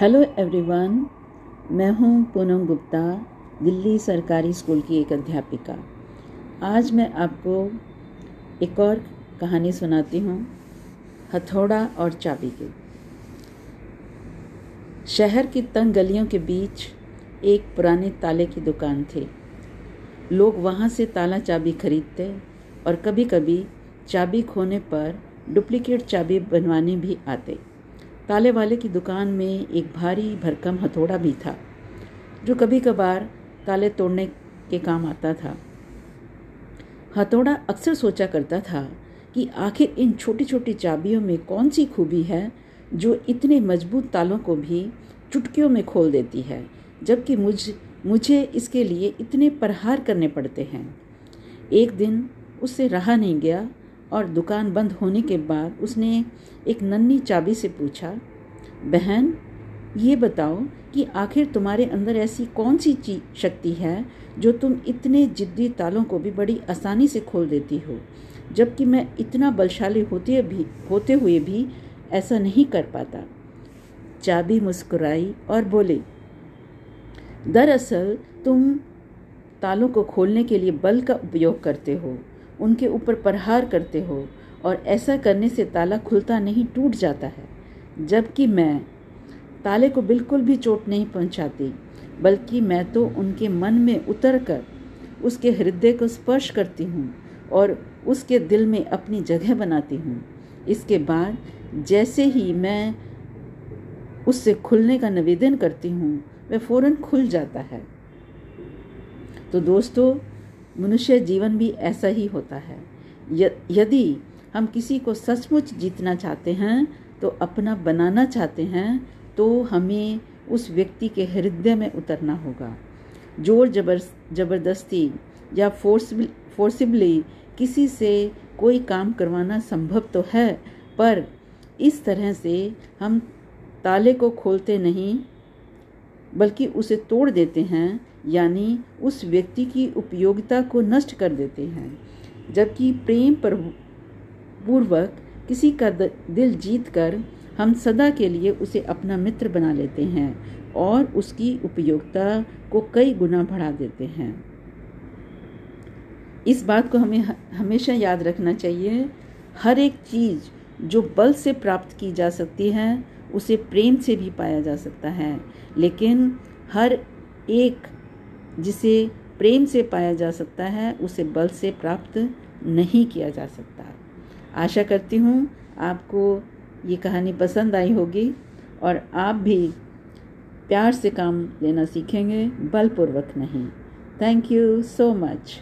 Hello everyone मैं हूँ पूनम गुप्ता, दिल्ली सरकारी स्कूल की एक अध्यापिका। आज मैं आपको एक और कहानी सुनाती हूँ, हथौड़ा और चाबी की। शहर की तंग गलियों के बीच एक पुराने ताले की दुकान थी। लोग वहाँ से ताला चाबी खरीदते और कभी कभी चाबी खोने पर डुप्लीकेट चाबी बनवाने भी आते। ताले वाले की दुकान में एक भारी भरकम हथौड़ा भी था, जो कभी कभार ताले तोड़ने के काम आता था। हथौड़ा अक्सर सोचा करता था कि आखिर इन छोटी छोटी चाबियों में कौन सी खूबी है, जो इतने मज़बूत तालों को भी चुटकियों में खोल देती है, जबकि मुझ, मुझे इसके लिए इतने प्रहार करने पड़ते हैं। एक दिन उससे रहा नहीं गया और दुकान बंद होने के बाद उसने एक नन्ही चाबी से पूछा, बहन, ये बताओ कि आखिर तुम्हारे अंदर ऐसी कौन सी शक्ति है जो तुम इतने जिद्दी तालों को भी बड़ी आसानी से खोल देती हो, जबकि मैं इतना बलशाली होते भी, होते हुए भी ऐसा नहीं कर पाता? चाबी मुस्कुराई और बोले, दरअसल तुम तालों को खोलने के लिए बल का उपयोग करते हो। उनके ऊपर प्रहार करते हो और ऐसा करने से ताला खुलता नहीं, टूट जाता है। जबकि मैं ताले को बिल्कुल भी चोट नहीं पहुंचाती, बल्कि मैं तो उनके मन में उतर कर उसके हृदय को स्पर्श करती हूँ और उसके दिल में अपनी जगह बनाती हूँ। इसके बाद जैसे ही मैं उससे खुलने का निवेदन करती हूँ, वह फ़ौरन खुल जाता है। तो दोस्तों मनुष्य जीवन भी ऐसा ही होता है। यदि हम किसी को सचमुच जीतना चाहते हैं तो अपना बनाना चाहते हैं तो हमें उस व्यक्ति के हृदय में उतरना होगा। ज़ोर जबर, ज़बरदस्ती या फोर्सबल फोर्सिबली किसी से कोई काम करवाना संभव तो है, पर इस तरह से हम ताले को खोलते नहीं, बल्कि उसे तोड़ देते हैं यानी उस व्यक्ति की उपयोगिता को नष्ट कर देते हैं, जबकि प्रेम पर पूर्वक किसी का दिल जीत कर हम सदा के लिए उसे अपना मित्र बना लेते हैं और उसकी उपयोगिता को कई गुना बढ़ा देते हैं। इस बात को हमें हमेशा याद रखना चाहिए, हर एक चीज़ जो बल से प्राप्त की जा सकती है, उसे प्रेम से भी पाया जा सकता है, लेकिन हर एक जिसे प्रेम से पाया जा सकता है, उसे बल से प्राप्त नहीं किया जा सकता। आशा करती हूँ आपको ये कहानी पसंद आई होगी और आप भी प्यार से काम लेना सीखेंगे, बलपूर्वक नहीं। Thank you so much